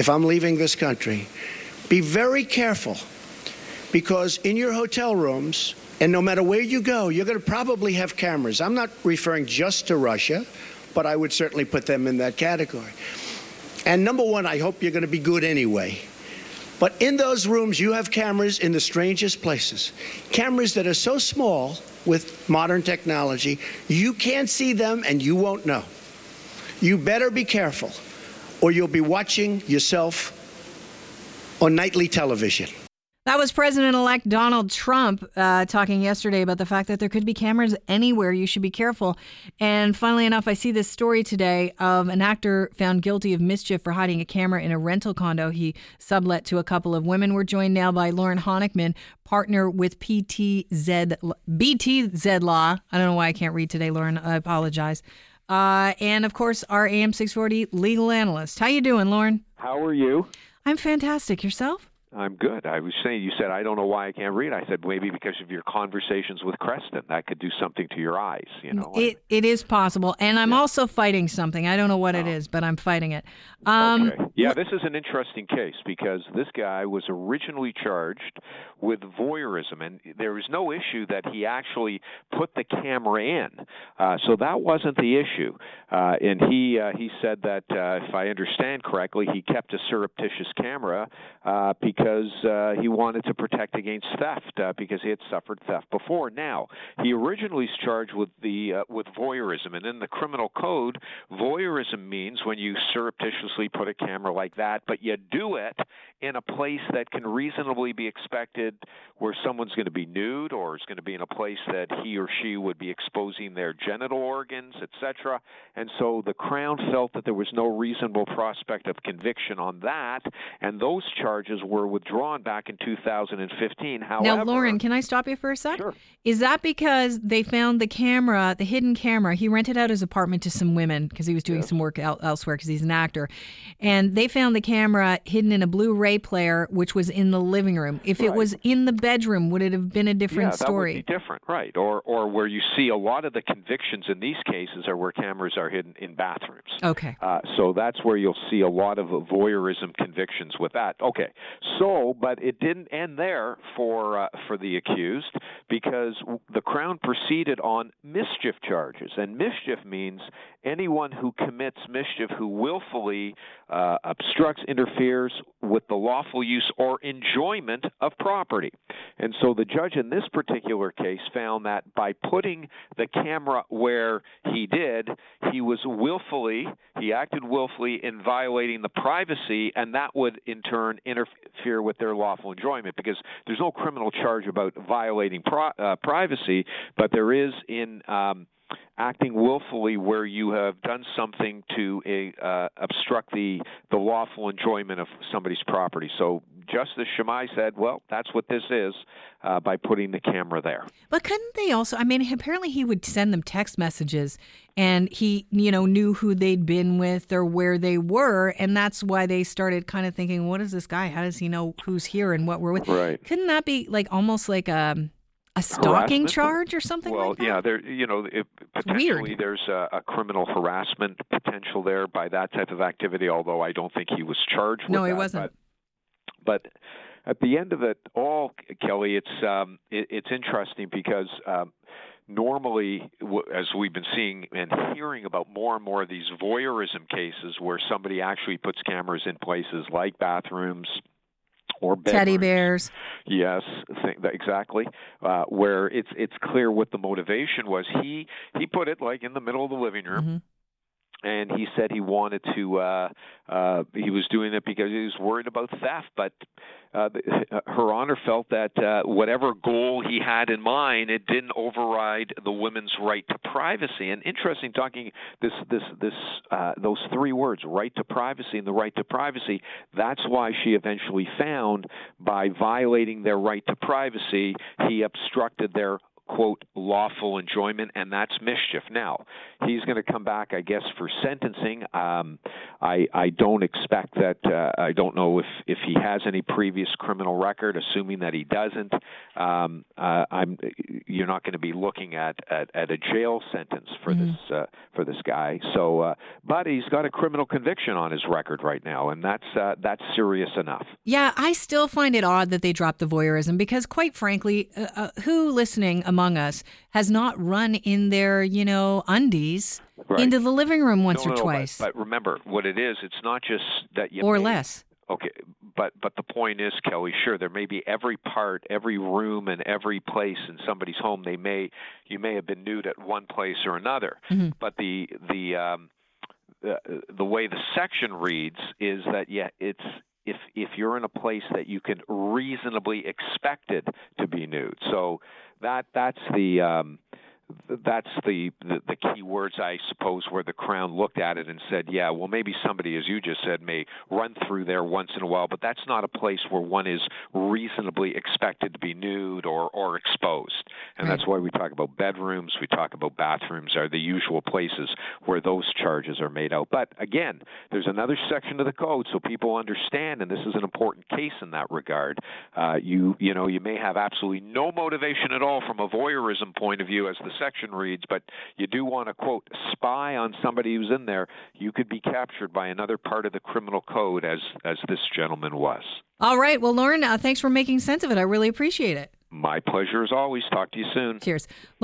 if I'm leaving this country, be very careful because in your hotel rooms, and no matter where you go, you're going to probably have cameras. I'm not referring just to Russia, but I would certainly put them in that category. And number one, I hope you're going to be good anyway. But in those rooms, you have cameras in the strangest places. Cameras that are so small with modern technology, you can't see them and you won't know. You better be careful, or you'll be watching yourself on nightly television. That was President elect Donald Trump uh, talking yesterday about the fact that there could be cameras anywhere. You should be careful. And funnily enough, I see this story today of an actor found guilty of mischief for hiding a camera in a rental condo he sublet to a couple of women. We're joined now by Lorne Honickman, partner with PTZ, BTZ Law. I don't know why I can't read today, Lorne. I apologize. Uh, and of course, our AM 640 legal analyst. How you doing, Lorne? How are you? I'm fantastic. Yourself? I'm good. I was saying, you said, I don't know why I can't read. I said, maybe because of your conversations with Creston. That could do something to your eyes, you know. It, it is possible. And I'm yeah. also fighting something. I don't know what oh. it is, but I'm fighting it. Um, okay. Yeah, this is an interesting case because this guy was originally charged with voyeurism, and there was no issue that he actually put the camera in. Uh, so that wasn't the issue. Uh, and he uh, he said that, uh, if I understand correctly, he kept a surreptitious camera uh, because uh, he wanted to protect against theft uh, because he had suffered theft before. Now, he originally was charged with the uh, with voyeurism, and in the criminal code, voyeurism means when you surreptitiously put a camera like that, but you do it in a place that can reasonably be expected where someone's going to be nude or is going to be in a place that he or she would be exposing their genital organs, etc. And so the Crown felt that there was no reasonable prospect of conviction on that, and those charges were withdrawn back in 2015. However, now, Lorne, can I stop you for a sec? Sure. Is that because they found the camera, the hidden camera? He rented out his apartment to some women because he was doing yes. some work el- elsewhere because he's an actor, and they found the camera hidden in a Blu-ray player, which was in the living room. If right. it was in the bedroom, would it have been a different yeah, story? that would be different, right? Or, or where you see a lot of the convictions in these cases are where cameras are hidden in bathrooms. Okay. Uh, so that's where you'll see a lot of voyeurism convictions with that. Okay. So, but it didn't end there for uh, for the accused because the Crown proceeded on mischief charges, and mischief means anyone who commits mischief who willfully uh, obstructs, interferes with the lawful use or enjoyment of property. And so the judge in this particular case found that by putting the camera where he did, he was willfully, he acted willfully in violating the privacy, and that would in turn interfere with their lawful enjoyment because there's no criminal charge about violating pro- uh, privacy, but there is in um, acting willfully where you have done something to uh, obstruct the the lawful enjoyment of somebody's property. So Justice Shammai said, "Well, that's what this is uh, by putting the camera there." But couldn't they also? I mean, apparently he would send them text messages, and he, you know, knew who they'd been with or where they were, and that's why they started kind of thinking, "What is this guy? How does he know who's here and what we're with?" Right? Couldn't that be like almost like a um, a stalking harassment? charge or something well, like that? yeah, there you know it, potentially there's a, a, criminal harassment potential there by that type of activity. Although I don't think he was charged. No, he wasn't. But, at the end of it all, Kelly, it's um, it, it's interesting because. Um, normally, as we've been seeing and hearing about more and more of these voyeurism cases where somebody actually puts cameras in places like bathrooms, or bedrooms. teddy bears. Yes, exactly. Uh, where it's it's clear what the motivation was. He he put it like in the middle of the living room. Mm-hmm and he said he wanted to uh uh he was doing it because he was worried about theft but uh her honor felt that uh whatever goal he had in mind it didn't override the women's right to privacy. And interesting talking this this this uh those three words right to privacy and the right to privacy that's why she eventually found by violating their right to privacy he obstructed their quote lawful enjoyment, and that's mischief. Now he's going to come back, I guess, for sentencing. Um, I I don't expect that. Uh, I don't know if if he has any previous criminal record. Assuming that he doesn't, um, uh, I'm you're not going to be looking at, at at a jail sentence for mm-hmm. this uh, for this guy. So, uh, but he's got a criminal conviction on his record right now, and that's uh, that's serious enough. Yeah, I still find it odd that they dropped the voyeurism because, quite frankly, uh, uh, who listening among us has not run in their you know undies right. into the living room once no, or no, twice? But, but, remember, what it is, it's not just that you or may, less. Okay, but but the point is, Kelly. Sure, there may be every part, every room, and every place in somebody's home. They may you may have been nude at one place or another, mm-hmm. but the the um, the, the way the section reads is that yeah, it's if if you're in a place that you can reasonably expect it to be nude. So that that's the um, that's the, the, the key words, I suppose, where the Crown looked at it and said, "Yeah, well, maybe somebody, as you just said, may run through there once in a while, but that's not a place where one is reasonably expected to be nude or or exposed." And right. that's why we talk about bedrooms, we talk about bathrooms are the usual places where those charges are made out. But again, there's another section of the code, so people understand, and this is an important case in that regard. Uh, you you know you may have absolutely no motivation at all from a voyeurism point of view as the section reads, but you do want to, quote, spy on somebody who's in there, you could be captured by another part of the criminal code, as, as this gentleman was. All right. Well, Lorne, uh, thanks for making sense of it. I really appreciate it. My pleasure as always. Talk to you soon. Cheers.